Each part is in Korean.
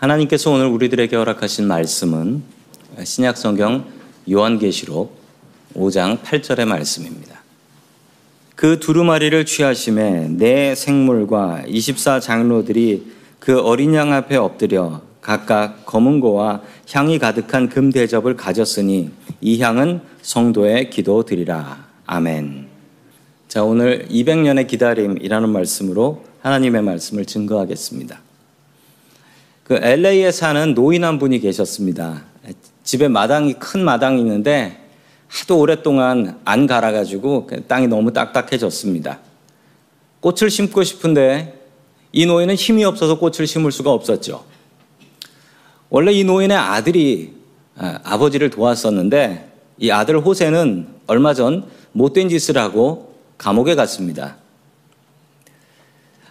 하나님께서 오늘 우리들에게 허락하신 말씀은 신약 성경 요한계시록 5장 8절의 말씀입니다. 그 두루마리를 취하심에 내 생물과 24 장로들이 그 어린 양 앞에 엎드려 각각 검은 고와 향이 가득한 금 대접을 가졌으니 이 향은 성도의 기도 드리라. 아멘. 자, 오늘 200년의 기다림이라는 말씀으로 하나님의 말씀을 증거하겠습니다. 그 LA에 사는 노인 한 분이 계셨습니다. 집에 마당이 큰 마당이 있는데 하도 오랫동안 안 갈아가지고 그 땅이 너무 딱딱해졌습니다. 꽃을 심고 싶은데 이 노인은 힘이 없어서 꽃을 심을 수가 없었죠. 원래 이 노인의 아들이 아, 아버지를 도왔었는데 이 아들 호세는 얼마 전 못된 짓을 하고 감옥에 갔습니다.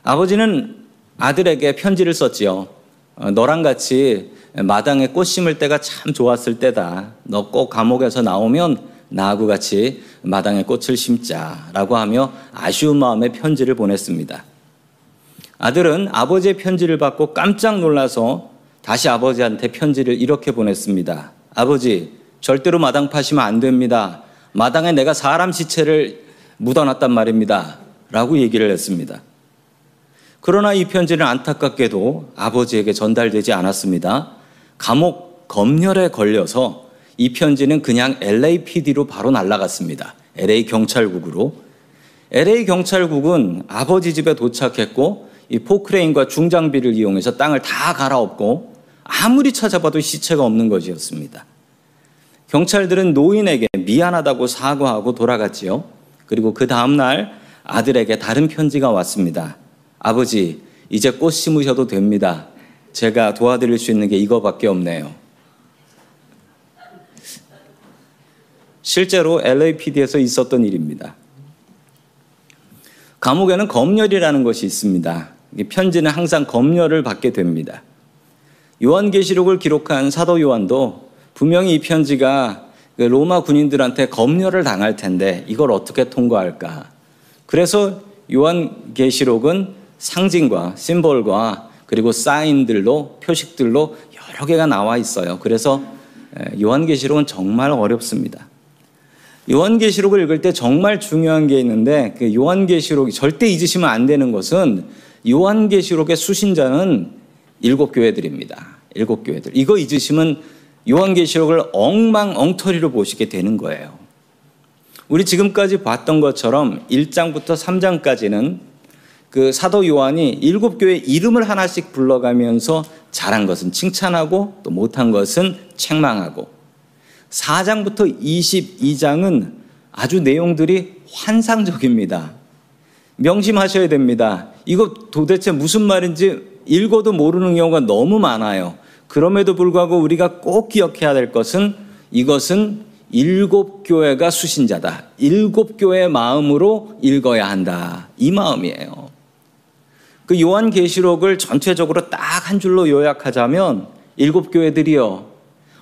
아버지는 아들에게 편지를 썼지요. 어, 너랑 같이 마당에 꽃 심을 때가 참 좋았을 때다. 너 꼭 감옥에서 나오면 나하고 같이 마당에 꽃을 심자라고 하며 아쉬운 마음에 편지를 보냈습니다. 아들은 아버지의 편지를 받고 깜짝 놀라서 다시 아버지한테 편지를 이렇게 보냈습니다. 아버지, 절대로 마당 파시면 안 됩니다. 마당에 내가 사람 시체를 묻어놨단 말입니다. 라고 얘기를 했습니다. 그러나 이 편지는 안타깝게도 아버지에게 전달되지 않았습니다. 감옥 검열에 걸려서 이 편지는 그냥 LAPD로 바로 날아갔습니다. LA 경찰국으로. LA 경찰국은 아버지 집에 도착했고 이 포크레인과 중장비를 이용해서 땅을 다 갈아엎고 아무리 찾아봐도 시체가 없는 것이었습니다. 경찰들은 노인에게 미안하다고 사과하고 돌아갔지요. 그리고 그 다음날 아들에게 다른 편지가 왔습니다. 아버지, 이제 꽃 심으셔도 됩니다. 제가 도와드릴 수 있는 게 이거밖에 없네요. 실제로 LAPD에서 있었던 일입니다. 감옥에는 검열이라는 것이 있습니다. 편지는 항상 검열을 받게 됩니다. 요한계시록을 기록한 사도 요한도 분명히 이 편지가 그 로마 군인들한테 검열을 당할 텐데 이걸 어떻게 통과할까? 그래서 요한계시록은 상징과 심볼과 그리고 사인들로 표식들로 여러 개가 나와 있어요. 그래서 요한계시록은 정말 어렵습니다. 요한계시록을 읽을 때 정말 중요한 게 있는데 그 요한계시록이 절대 잊으시면 안 되는 것은 요한계시록의 수신자는 일곱 교회들입니다. 일곱 교회들. 이거 잊으시면 요한계시록을 엉망엉터리로 보시게 되는 거예요. 우리 지금까지 봤던 것처럼 1장부터 3장까지는 그 사도 요한이 일곱 교회 이름을 하나씩 불러가면서 잘한 것은 칭찬하고 또 못한 것은 책망하고 4장부터 22장은 아주 내용들이 환상적입니다. 명심하셔야 됩니다. 이거 도대체 무슨 말인지 읽어도 모르는 경우가 너무 많아요. 그럼에도 불구하고 우리가 꼭 기억해야 될 것은 이것은 일곱 교회가 수신자다. 일곱 교회의 마음으로 읽어야 한다. 이 마음이에요. 그 요한계시록을 전체적으로 딱 한 줄로 요약하자면 일곱 교회들이요.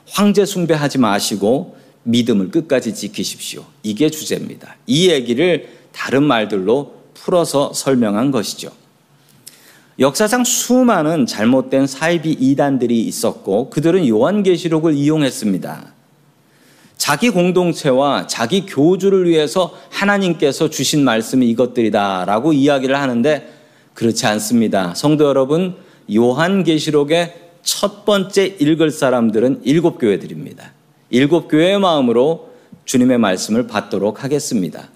황제 숭배하지 마시고 믿음을 끝까지 지키십시오. 이게 주제입니다. 이 얘기를 다른 말들로 풀어서 설명한 것이죠. 역사상 수많은 잘못된 사이비 이단들이 있었고 그들은 요한계시록을 이용했습니다. 자기 공동체와 자기 교주를 위해서 하나님께서 주신 말씀이 이것들이다라고 이야기를 하는데 그렇지 않습니다. 성도 여러분, 요한계시록의 첫 번째 읽을 사람들은 일곱 교회들입니다. 일곱 교회의 마음으로 주님의 말씀을 받도록 하겠습니다.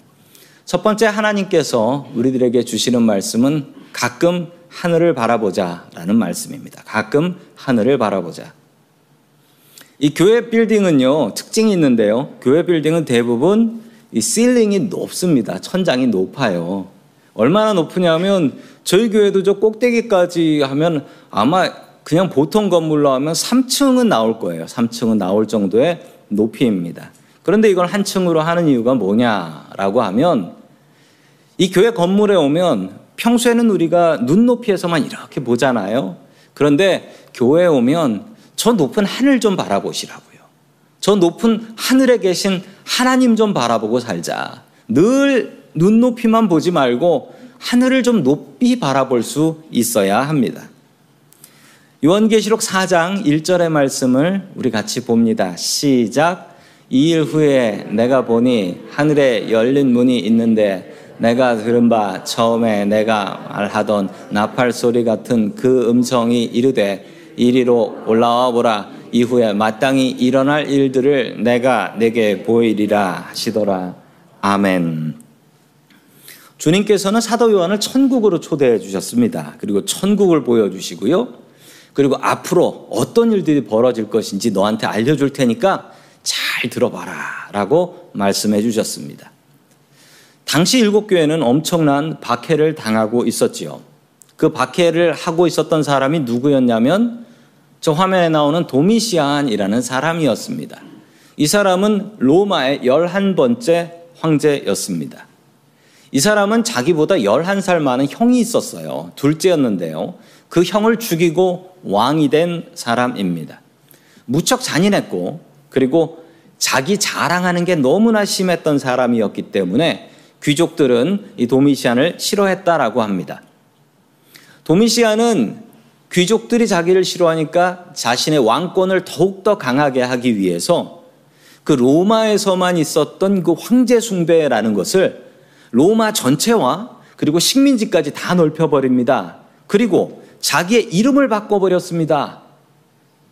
첫 번째 하나님께서 우리들에게 주시는 말씀은 가끔 하늘을 바라보자 라는 말씀입니다. 가끔 하늘을 바라보자. 이 교회 빌딩은요, 특징이 있는데요. 교회 빌딩은 대부분 이 실링이 높습니다. 천장이 높아요. 얼마나 높으냐면 저희 교회도 저 꼭대기까지 하면 아마 그냥 보통 건물로 하면 3층은 나올 거예요. 3층은 나올 정도의 높이입니다. 그런데 이걸 한 층으로 하는 이유가 뭐냐라고 하면 이 교회 건물에 오면 평소에는 우리가 눈높이에서만 이렇게 보잖아요. 그런데 교회에 오면 저 높은 하늘 좀 바라보시라고요. 저 높은 하늘에 계신 하나님 좀 바라보고 살자. 늘 눈높이만 보지 말고 하늘을 좀 높이 바라볼 수 있어야 합니다. 요한계시록 4장 1절의 말씀을 우리 같이 봅니다. 시작. 이 일 후에 내가 보니 하늘에 열린 문이 있는데 내가 들은 바 처음에 내가 말하던 나팔 소리 같은 그 음성이 이르되 이리로 올라와 보라 이후에 마땅히 일어날 일들을 내가 내게 보이리라 하시더라. 아멘. 주님께서는 사도 요한을 천국으로 초대해 주셨습니다. 그리고 천국을 보여주시고요. 그리고 앞으로 어떤 일들이 벌어질 것인지 너한테 알려줄 테니까 잘 들어봐라. 라고 말씀해 주셨습니다. 당시 일곱 교회는 엄청난 박해를 당하고 있었지요. 그 박해를 하고 있었던 사람이 누구였냐면 저 화면에 나오는 도미시안이라는 사람이었습니다. 이 사람은 로마의 11번째 황제였습니다. 이 사람은 자기보다 11살 많은 형이 있었어요. 둘째였는데요. 그 형을 죽이고 왕이 된 사람입니다. 무척 잔인했고, 그리고 자기 자랑하는 게 너무나 심했던 사람이었기 때문에 귀족들은 이 도미시안을 싫어했다라고 합니다. 도미시안은 귀족들이 자기를 싫어하니까 자신의 왕권을 더욱더 강하게 하기 위해서 그 로마에서만 있었던 그 황제 숭배라는 것을 로마 전체와 그리고 식민지까지 다 넓혀버립니다. 그리고 자기의 이름을 바꿔버렸습니다.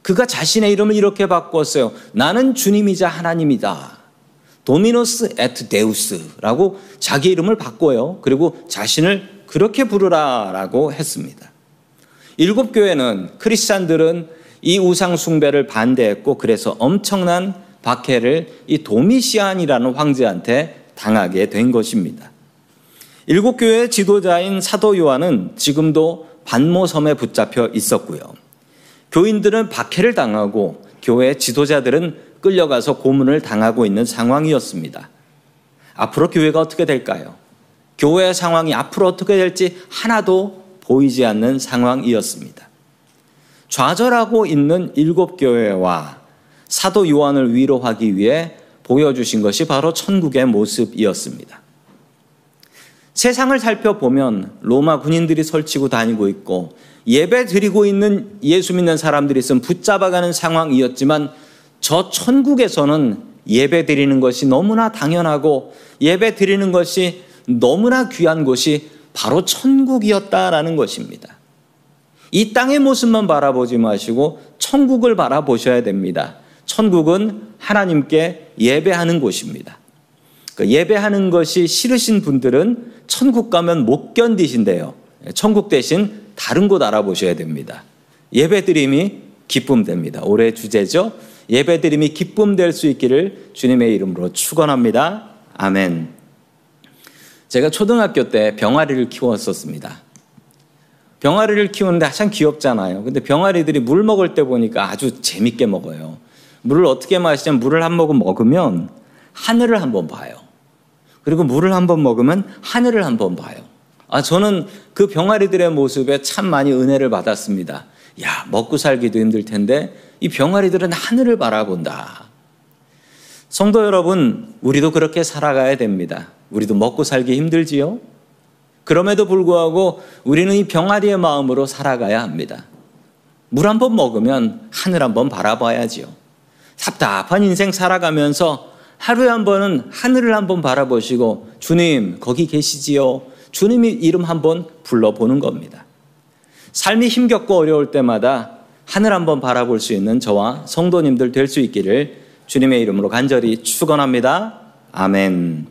그가 자신의 이름을 이렇게 바꿨어요. 나는 주님이자 하나님이다. 도미노스 에트 데우스라고 자기 이름을 바꿔요. 그리고 자신을 그렇게 부르라라고 했습니다. 일곱 교회는 크리스찬들은 이 우상 숭배를 반대했고 그래서 엄청난 박해를 이 도미시안이라는 황제한테 당하게 된 것입니다. 일곱 교회의 지도자인 사도 요한은 지금도 반모섬에 붙잡혀 있었고요. 교인들은 박해를 당하고 교회 지도자들은 끌려가서 고문을 당하고 있는 상황이었습니다. 앞으로 교회가 어떻게 될까요? 교회의 상황이 앞으로 어떻게 될지 하나도 보이지 않는 상황이었습니다. 좌절하고 있는 일곱 교회와 사도 요한을 위로하기 위해 보여주신 것이 바로 천국의 모습이었습니다. 세상을 살펴보면 로마 군인들이 설치고 다니고 있고 예배 드리고 있는 예수 믿는 사람들이 있으면 붙잡아가는 상황이었지만 저 천국에서는 예배 드리는 것이 너무나 당연하고 예배 드리는 것이 너무나 귀한 곳이 바로 천국이었다라는 것입니다. 이 땅의 모습만 바라보지 마시고 천국을 바라보셔야 됩니다. 천국은 하나님께 예배하는 곳입니다. 그 예배하는 것이 싫으신 분들은 천국 가면 못 견디신대요. 천국 대신 다른 곳 알아보셔야 됩니다. 예배 드림이 기쁨 됩니다. 올해 주제죠. 예배 드림이 기쁨 될 수 있기를 주님의 이름으로 축원합니다. 아멘. 제가 초등학교 때 병아리를 키웠었습니다. 병아리를 키우는데 참 귀엽잖아요. 근데 병아리들이 물 먹을 때 보니까 아주 재밌게 먹어요. 물을 어떻게 마시냐면 물을 한 모금 먹으면 하늘을 한번 봐요. 그리고 물을 한 번 먹으면 하늘을 한 번 봐요. 아, 저는 그 병아리들의 모습에 참 많이 은혜를 받았습니다. 야, 먹고 살기도 힘들 텐데 이 병아리들은 하늘을 바라본다. 성도 여러분, 우리도 그렇게 살아가야 됩니다. 우리도 먹고 살기 힘들지요? 그럼에도 불구하고 우리는 이 병아리의 마음으로 살아가야 합니다. 물 한 번 먹으면 하늘 한 번 바라봐야지요. 답답한 인생 살아가면서 하루에 한 번은 하늘을 한번 바라보시고 주님 거기 계시지요. 주님의 이름 한번 불러보는 겁니다. 삶이 힘겹고 어려울 때마다 하늘 한번 바라볼 수 있는 저와 성도님들 될 수 있기를 주님의 이름으로 간절히 축원합니다. 아멘.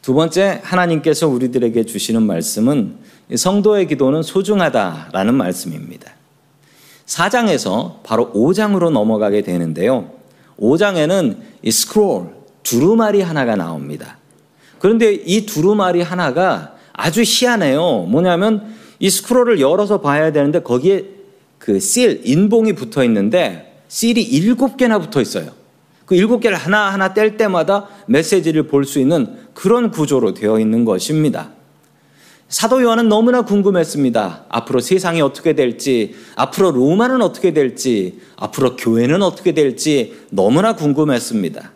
두 번째 하나님께서 우리들에게 주시는 말씀은 성도의 기도는 소중하다라는 말씀입니다. 4장에서 바로 5장으로 넘어가게 되는데요. 5장에는 이 스크롤, 두루마리 하나가 나옵니다. 그런데 이 두루마리 하나가 아주 희한해요. 뭐냐면 이 스크롤을 열어서 봐야 되는데 거기에 그 실, 인봉이 붙어 있는데 실이 일곱 개나 붙어 있어요. 그 일곱 개를 하나하나 뗄 때마다 메시지를 볼 수 있는 그런 구조로 되어 있는 것입니다. 사도 요한은 너무나 궁금했습니다. 앞으로 세상이 어떻게 될지, 앞으로 로마는 어떻게 될지, 앞으로 교회는 어떻게 될지 너무나 궁금했습니다.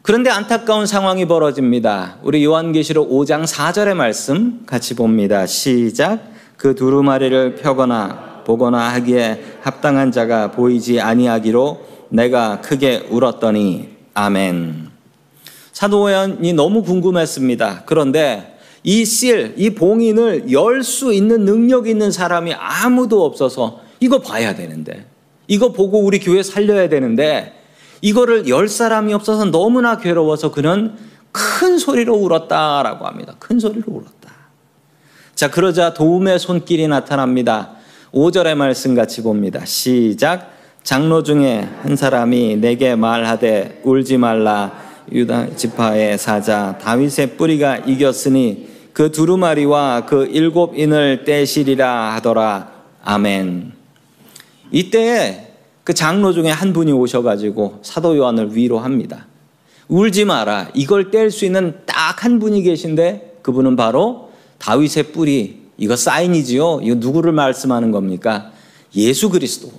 그런데 안타까운 상황이 벌어집니다. 우리 요한계시록 5장 4절의 말씀 같이 봅니다. 시작. 그 두루마리를 펴거나 보거나 하기에 합당한 자가 보이지 아니하기로 내가 크게 울었더니 아멘. 사도연이 너무 궁금했습니다. 그런데 이 실, 이 봉인을 열 수 있는 능력 있는 사람이 아무도 없어서 이거 봐야 되는데, 이거 보고 우리 교회 살려야 되는데, 이거를 열 사람이 없어서 너무나 괴로워서 그는 큰 소리로 울었다라고 합니다. 큰 소리로 울었다. 자, 그러자 도움의 손길이 나타납니다. 5절의 말씀 같이 봅니다. 시작. 장로 중에 한 사람이 내게 말하되 울지 말라 유다 지파의 사자 다윗의 뿌리가 이겼으니 그 두루마리와 그 일곱 인을 떼시리라 하더라. 아멘. 이때에 그 장로 중에 한 분이 오셔가지고 사도 요한을 위로합니다. 울지 마라. 이걸 뗄 수 있는 딱 한 분이 계신데 그분은 바로 다윗의 뿌리. 이거 사인이지요. 이거 누구를 말씀하는 겁니까? 예수 그리스도.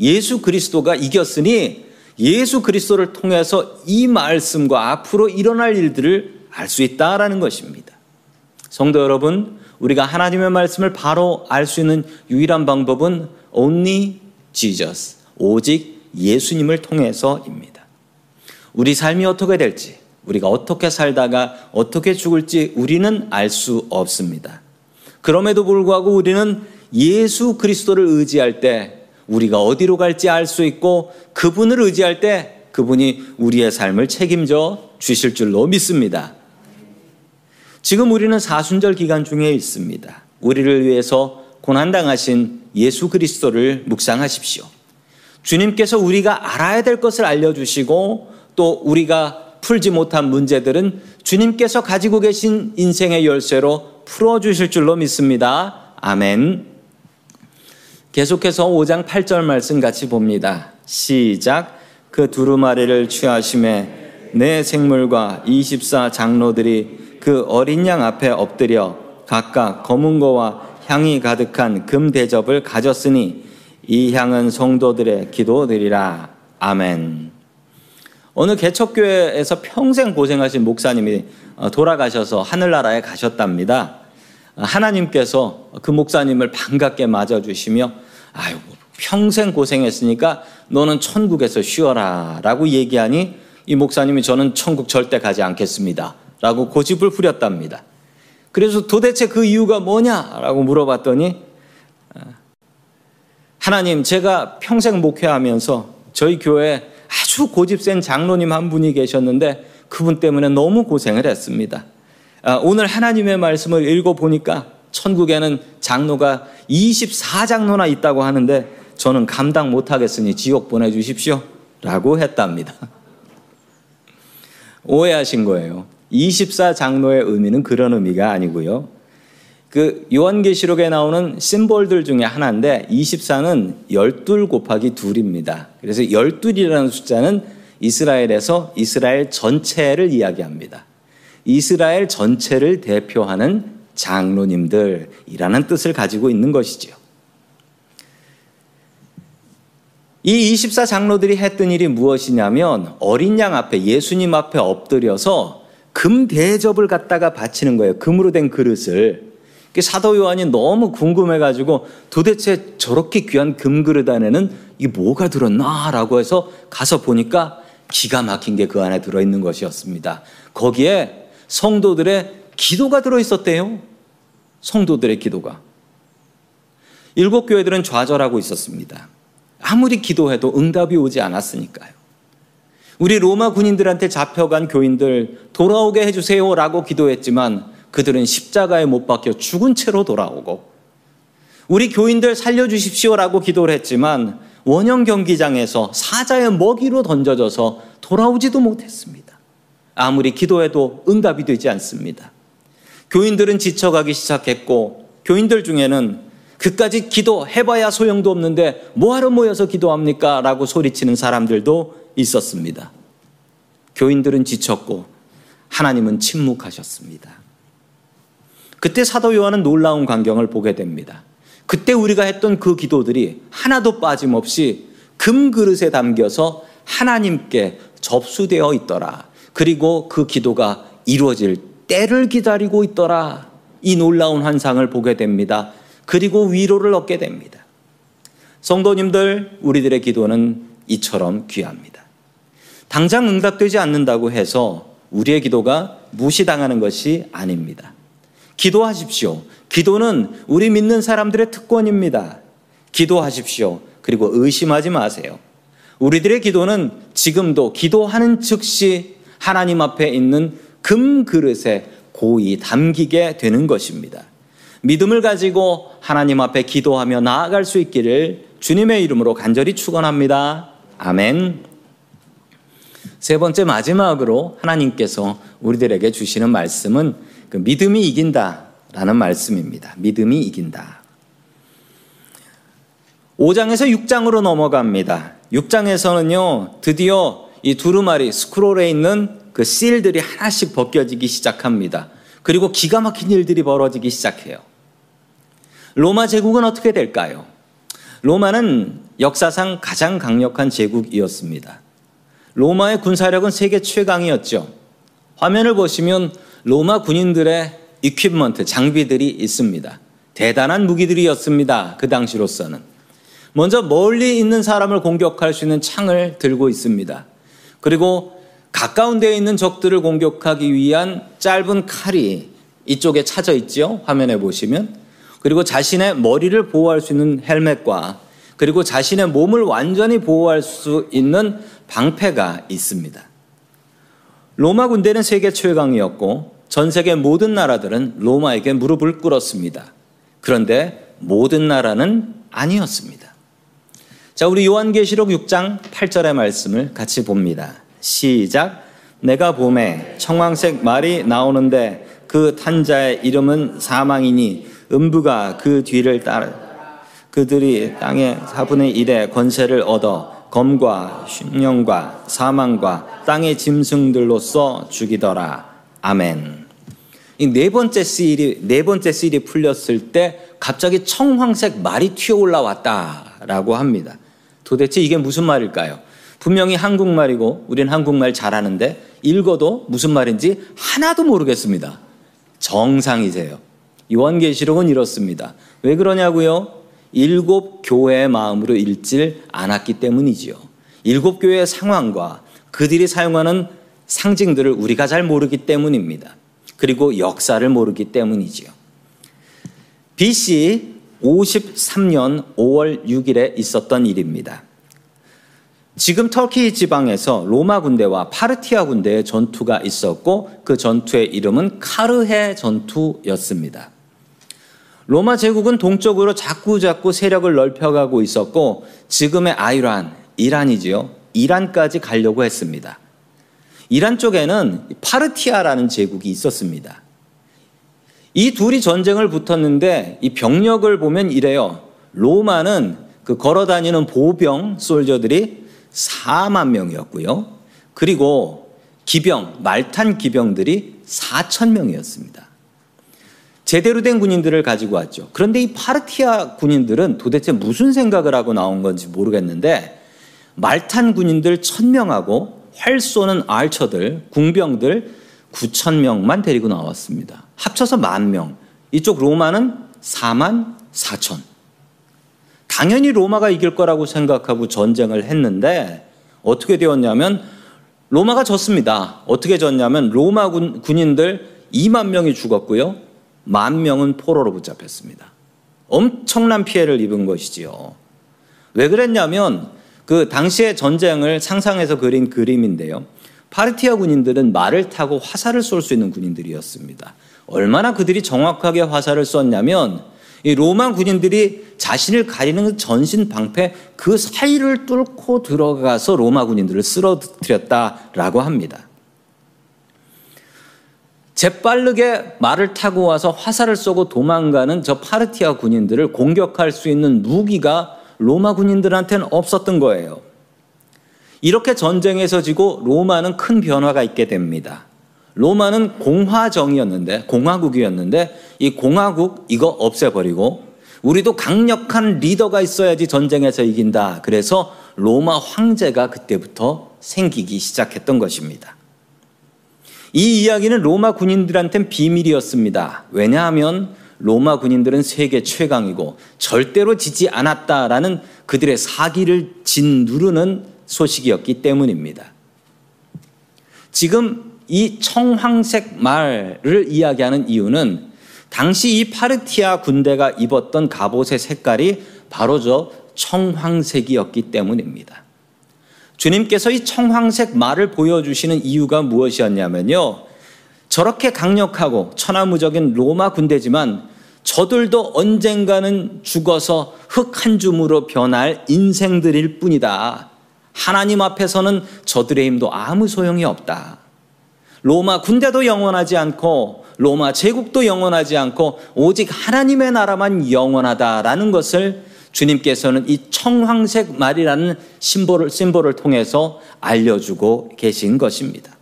예수 그리스도가 이겼으니 예수 그리스도를 통해서 이 말씀과 앞으로 일어날 일들을 알 수 있다라는 것입니다. 성도 여러분, 우리가 하나님의 말씀을 바로 알 수 있는 유일한 방법은 only Jesus, 오직 예수님을 통해서입니다. 우리 삶이 어떻게 될지, 우리가 어떻게 살다가 어떻게 죽을지 우리는 알 수 없습니다. 그럼에도 불구하고 우리는 예수 그리스도를 의지할 때 우리가 어디로 갈지 알 수 있고 그분을 의지할 때 그분이 우리의 삶을 책임져 주실 줄로 믿습니다. 지금 우리는 사순절 기간 중에 있습니다. 우리를 위해서 고난당하신 예수 그리스도를 묵상하십시오. 주님께서 우리가 알아야 될 것을 알려주시고 또 우리가 풀지 못한 문제들은 주님께서 가지고 계신 인생의 열쇠로 풀어주실 줄로 믿습니다. 아멘. 계속해서 5장 8절 말씀 같이 봅니다. 시작. 그 두루마리를 취하심에 내 생물과 24 장로들이 그 어린 양 앞에 엎드려 각각 검은 거와 향이 가득한 금 대접을 가졌으니 이 향은 성도들의 기도들이라. 아멘. 어느 개척교회에서 평생 고생하신 목사님이 어, 돌아가셔서 하늘나라에 가셨답니다. 하나님께서 그 목사님을 반갑게 맞아주시며 아유 평생 고생했으니까 너는 천국에서 쉬어라 라고 얘기하니 이 목사님이 저는 천국 절대 가지 않겠습니다 라고 고집을 부렸답니다. 그래서 도대체 그 이유가 뭐냐라고 물어봤더니 아, 하나님 제가 평생 목회하면서 저희 교회에 아주 고집센 장로님 한 분이 계셨는데 그분 때문에 너무 고생을 했습니다. 아, 오늘 하나님의 말씀을 읽어보니까 천국에는 장로가 24장로나 있다고 하는데 저는 감당 못하겠으니 지옥 보내주십시오. 라고 했답니다. 오해하신 거예요. 24장로의 의미는 그런 의미가 아니고요. 그 요한계시록에 나오는 심볼들 중에 하나인데 24는 12 곱하기 2입니다. 그래서 12이라는 숫자는 이스라엘에서 이스라엘 전체를 이야기합니다. 이스라엘 전체를 대표하는 장로님들이라는 뜻을 가지고 있는 것이지요. 이 24장로들이 했던 일이 무엇이냐면 어린 양 앞에 예수님 앞에 엎드려서 금 대접을 갖다가 바치는 거예요. 금으로 된 그릇을. 사도 요한이 너무 궁금해가지고 도대체 저렇게 귀한 금 그릇 안에는 이게 뭐가 들었나라고 해서 가서 보니까 기가 막힌 게 그 안에 들어있는 것이었습니다. 거기에 성도들의 기도가 들어 있었대요. 성도들의 기도가. 일곱 교회들은 좌절하고 있었습니다. 아무리 기도해도 응답이 오지 않았으니까요. 우리 로마 군인들한테 잡혀간 교인들 돌아오게 해주세요라고 기도했지만 그들은 십자가에 못 박혀 죽은 채로 돌아오고 우리 교인들 살려주십시오라고 기도를 했지만 원형 경기장에서 사자의 먹이로 던져져서 돌아오지도 못했습니다. 아무리 기도해도 응답이 되지 않습니다. 교인들은 지쳐가기 시작했고 교인들 중에는 그까지 기도해봐야 소용도 없는데 뭐하러 모여서 기도합니까? 라고 소리치는 사람들도 있었습니다. 교인들은 지쳤고 하나님은 침묵하셨습니다. 그때 사도 요한은 놀라운 광경을 보게 됩니다. 그때 우리가 했던 그 기도들이 하나도 빠짐없이 금 그릇에 담겨서 하나님께 접수되어 있더라. 그리고 그 기도가 이루어질 때를 기다리고 있더라. 이 놀라운 환상을 보게 됩니다. 그리고 위로를 얻게 됩니다. 성도님들, 우리들의 기도는 이처럼 귀합니다. 당장 응답되지 않는다고 해서 우리의 기도가 무시당하는 것이 아닙니다. 기도하십시오. 기도는 우리 믿는 사람들의 특권입니다. 기도하십시오. 그리고 의심하지 마세요. 우리들의 기도는 지금도 기도하는 즉시 하나님 앞에 있는 금 그릇에 고이 담기게 되는 것입니다. 믿음을 가지고 하나님 앞에 기도하며 나아갈 수 있기를 주님의 이름으로 간절히 축원합니다. 아멘. 세 번째 마지막으로 하나님께서 우리들에게 주시는 말씀은 그 믿음이 이긴다라는 말씀입니다. 믿음이 이긴다. 5장에서 6장으로 넘어갑니다. 6장에서는요, 드디어 이 두루마리 스크롤에 있는 그 실들이 하나씩 벗겨지기 시작합니다. 그리고 기가 막힌 일들이 벌어지기 시작해요. 로마 제국은 어떻게 될까요? 로마는 역사상 가장 강력한 제국이었습니다. 로마의 군사력은 세계 최강이었죠. 화면을 보시면 로마 군인들의 이퀴먼트, 장비들이 있습니다. 대단한 무기들이었습니다. 그 당시로서는. 먼저 멀리 있는 사람을 공격할 수 있는 창을 들고 있습니다. 그리고 가까운 데에 있는 적들을 공격하기 위한 짧은 칼이 이쪽에 차져 있죠. 화면에 보시면. 그리고 자신의 머리를 보호할 수 있는 헬멧과 그리고 자신의 몸을 완전히 보호할 수 있는 방패가 있습니다. 로마 군대는 세계 최강이었고 전 세계 모든 나라들은 로마에게 무릎을 꿇었습니다. 그런데 모든 나라는 아니었습니다. 자, 우리 요한계시록 6장 8절의 말씀을 같이 봅니다. 시작. 내가 봄에 청황색 말이 나오는데 그 탄자의 이름은 사망이니 음부가 그 뒤를 따라 그들이 땅의 4분의 1의 권세를 얻어 검과 흉령과 사망과 땅의 짐승들로서 죽이더라. 아멘. 이 네 번째 시일이 네 번째 시일이 풀렸을 때 갑자기 청황색 말이 튀어 올라왔다라고 합니다. 도대체 이게 무슨 말일까요? 분명히 한국말이고 우리는 한국말 잘하는데 읽어도 무슨 말인지 하나도 모르겠습니다. 정상이세요. 요한계시록은 이렇습니다. 왜 그러냐고요? 일곱 교회의 마음으로 읽질 않았기 때문이지요. 일곱 교회의 상황과 그들이 사용하는 상징들을 우리가 잘 모르기 때문입니다. 그리고 역사를 모르기 때문이지요. BC 53년 5월 6일에 있었던 일입니다. 지금 터키 지방에서 로마 군대와 파르티아 군대의 전투가 있었고 그 전투의 이름은 카르헤 전투였습니다. 로마 제국은 동쪽으로 자꾸자꾸 세력을 넓혀가고 있었고 지금의 아이란, 이란이지요. 이란까지 가려고 했습니다. 이란 쪽에는 파르티아라는 제국이 있었습니다. 이 둘이 전쟁을 붙었는데 이 병력을 보면 이래요. 로마는 그 걸어 다니는 보병 솔저들이 4만 명이었고요. 그리고 기병, 말탄 기병들이 4천 명이었습니다. 제대로 된 군인들을 가지고 왔죠. 그런데 이 파르티아 군인들은 도대체 무슨 생각을 하고 나온 건지 모르겠는데 말탄 군인들 1000명하고 활 쏘는 알처들, 궁병들 9천명만 데리고 나왔습니다. 합쳐서 만 명. 이쪽 로마는 4만 4천. 당연히 로마가 이길 거라고 생각하고 전쟁을 했는데 어떻게 되었냐면 로마가 졌습니다. 어떻게 졌냐면 로마 군, 군인들 2만 명이 죽었고요. 만 명은 포로로 붙잡혔습니다. 엄청난 피해를 입은 것이지요. 왜 그랬냐면 그 당시의 전쟁을 상상해서 그린 그림인데요. 파르티아 군인들은 말을 타고 화살을 쏠 수 있는 군인들이었습니다. 얼마나 그들이 정확하게 화살을 쐈냐면 이 로마 군인들이 자신을 가리는 그 전신 방패 그 사이를 뚫고 들어가서 로마 군인들을 쓰러뜨렸다라고 합니다. 재빠르게 말을 타고 와서 화살을 쏘고 도망가는 저 파르티아 군인들을 공격할 수 있는 무기가 로마 군인들한테는 없었던 거예요. 이렇게 전쟁에서 지고 로마는 큰 변화가 있게 됩니다. 로마는 공화정이었는데 공화국이었는데 이 공화국 이거 없애버리고 우리도 강력한 리더가 있어야지 전쟁에서 이긴다. 그래서 로마 황제가 그때부터 생기기 시작했던 것입니다. 이 이야기는 로마 군인들한테는 비밀이었습니다. 왜냐하면 로마 군인들은 세계 최강이고 절대로 지지 않았다라는 그들의 사기를 짓누르는 소식이었기 때문입니다. 지금 이 청황색 말을 이야기하는 이유는 당시 이 파르티아 군대가 입었던 갑옷의 색깔이 바로 저 청황색이었기 때문입니다. 주님께서 이 청황색 말을 보여주시는 이유가 무엇이었냐면요. 저렇게 강력하고 천하무적인 로마 군대지만 저들도 언젠가는 죽어서 흙 한 줌으로 변할 인생들일 뿐이다. 하나님 앞에서는 저들의 힘도 아무 소용이 없다. 로마 군대도 영원하지 않고 로마 제국도 영원하지 않고 오직 하나님의 나라만 영원하다라는 것을 주님께서는 이 청황색 말이라는 심볼을, 심볼을 통해서 알려주고 계신 것입니다.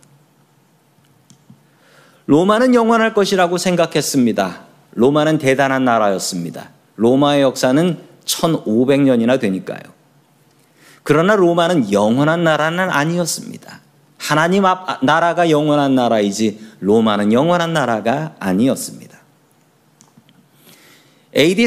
로마는 영원할 것이라고 생각했습니다. 로마는 대단한 나라였습니다. 로마의 역사는 1500년이나 되니까요. 그러나 로마는 영원한 나라는 아니었습니다. 하나님 앞 나라가 영원한 나라이지 로마는 영원한 나라가 아니었습니다. AD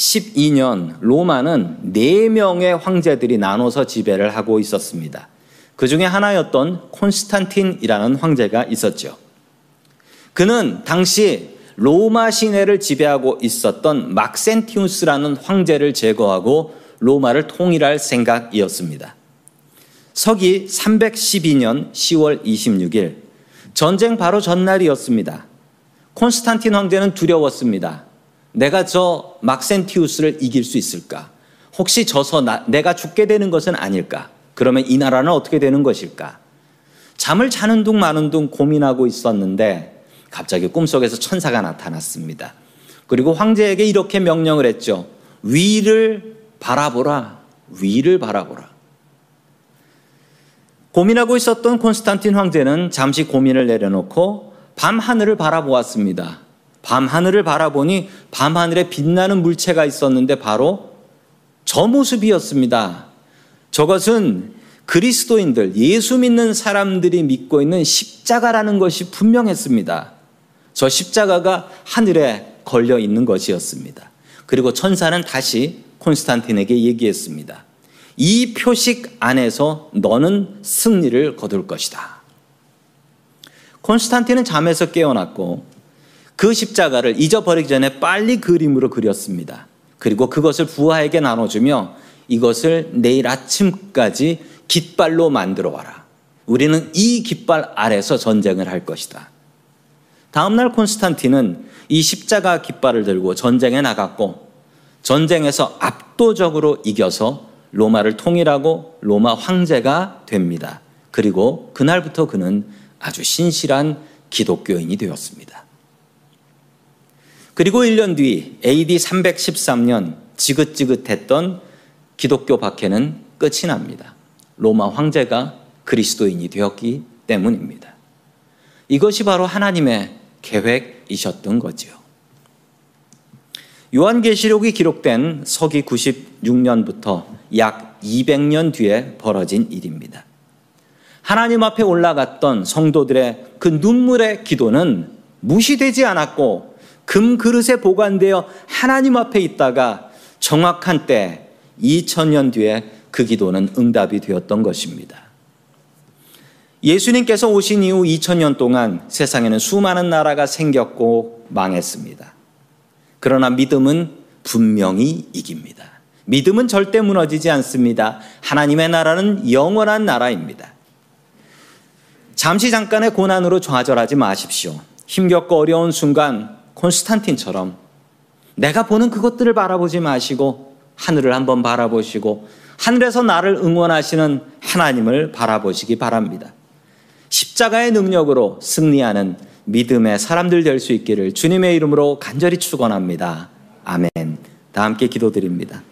312년 로마는 4명의 황제들이 나눠서 지배를 하고 있었습니다. 그 중에 하나였던 콘스탄틴이라는 황제가 있었죠. 그는 당시 로마 시내를 지배하고 있었던 막센티우스라는 황제를 제거하고 로마를 통일할 생각이었습니다. 서기 312년 10월 26일 전쟁 바로 전날이었습니다. 콘스탄틴 황제는 두려웠습니다. 내가 저 막센티우스를 이길 수 있을까? 혹시 져서 나, 내가 죽게 되는 것은 아닐까? 그러면 이 나라는 어떻게 되는 것일까? 잠을 자는 둥 마는 둥 고민하고 있었는데 갑자기 꿈속에서 천사가 나타났습니다. 그리고 황제에게 이렇게 명령을 했죠. 위를 바라보라. 위를 바라보라. 고민하고 있었던 콘스탄틴 황제는 잠시 고민을 내려놓고 밤 하늘을 바라보았습니다. 밤 하늘을 바라보니 밤 하늘에 빛나는 물체가 있었는데 바로 저 모습이었습니다. 저것은 그리스도인들, 예수 믿는 사람들이 믿고 있는 십자가라는 것이 분명했습니다. 저 십자가가 하늘에 걸려 있는 것이었습니다. 그리고 천사는 다시 콘스탄틴에게 얘기했습니다. 이 표식 안에서 너는 승리를 거둘 것이다. 콘스탄틴은 잠에서 깨어났고 그 십자가를 잊어버리기 전에 빨리 그림으로 그렸습니다. 그리고 그것을 부하에게 나눠주며 이것을 내일 아침까지 깃발로 만들어 와라. 우리는 이 깃발 아래서 전쟁을 할 것이다. 다음날 콘스탄틴은 이 십자가 깃발을 들고 전쟁에 나갔고 전쟁에서 압도적으로 이겨서 로마를 통일하고 로마 황제가 됩니다. 그리고 그날부터 그는 아주 신실한 기독교인이 되었습니다. 그리고 1년 뒤 AD 313년 지긋지긋했던 기독교 박해는 끝이 납니다. 로마 황제가 그리스도인이 되었기 때문입니다. 이것이 바로 하나님의 계획이셨던 거지요. 요한계시록이 기록된 서기 96년부터 약 200년 뒤에 벌어진 일입니다. 하나님 앞에 올라갔던 성도들의 그 눈물의 기도는 무시되지 않았고 금 그릇에 보관되어 하나님 앞에 있다가 정확한 때 2000년 뒤에 그 기도는 응답이 되었던 것입니다. 예수님께서 오신 이후 2000년 동안 세상에는 수많은 나라가 생겼고 망했습니다. 그러나 믿음은 분명히 이깁니다. 믿음은 절대 무너지지 않습니다. 하나님의 나라는 영원한 나라입니다. 잠시 잠깐의 고난으로 좌절하지 마십시오. 힘겹고 어려운 순간 콘스탄틴처럼 내가 보는 그것들을 바라보지 마시고 하늘을 한번 바라보시고 하늘에서 나를 응원하시는 하나님을 바라보시기 바랍니다. 십자가의 능력으로 승리하는 믿음의 사람들 될 수 있기를 주님의 이름으로 간절히 축원합니다. 아멘. 다 함께 기도드립니다.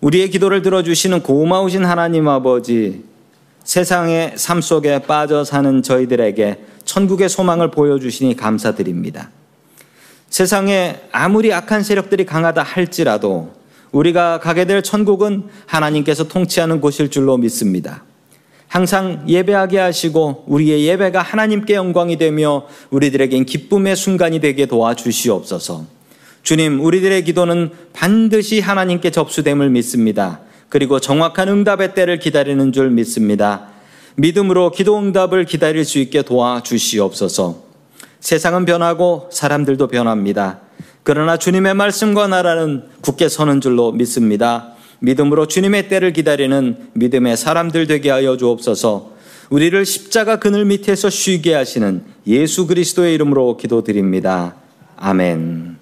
우리의 기도를 들어주시는 고마우신 하나님 아버지, 세상의 삶 속에 빠져 사는 저희들에게 천국의 소망을 보여주시니 감사드립니다. 세상에 아무리 악한 세력들이 강하다 할지라도 우리가 가게 될 천국은 하나님께서 통치하는 곳일 줄로 믿습니다. 항상 예배하게 하시고 우리의 예배가 하나님께 영광이 되며 우리들에겐 기쁨의 순간이 되게 도와주시옵소서. 주님, 우리들의 기도는 반드시 하나님께 접수됨을 믿습니다. 그리고 정확한 응답의 때를 기다리는 줄 믿습니다. 믿음으로 기도 응답을 기다릴 수 있게 도와주시옵소서. 세상은 변하고 사람들도 변합니다. 그러나 주님의 말씀과 나라는 굳게 서는 줄로 믿습니다. 믿음으로 주님의 때를 기다리는 믿음의 사람들 되게 하여 주옵소서. 우리를 십자가 그늘 밑에서 쉬게 하시는 예수 그리스도의 이름으로 기도드립니다. 아멘.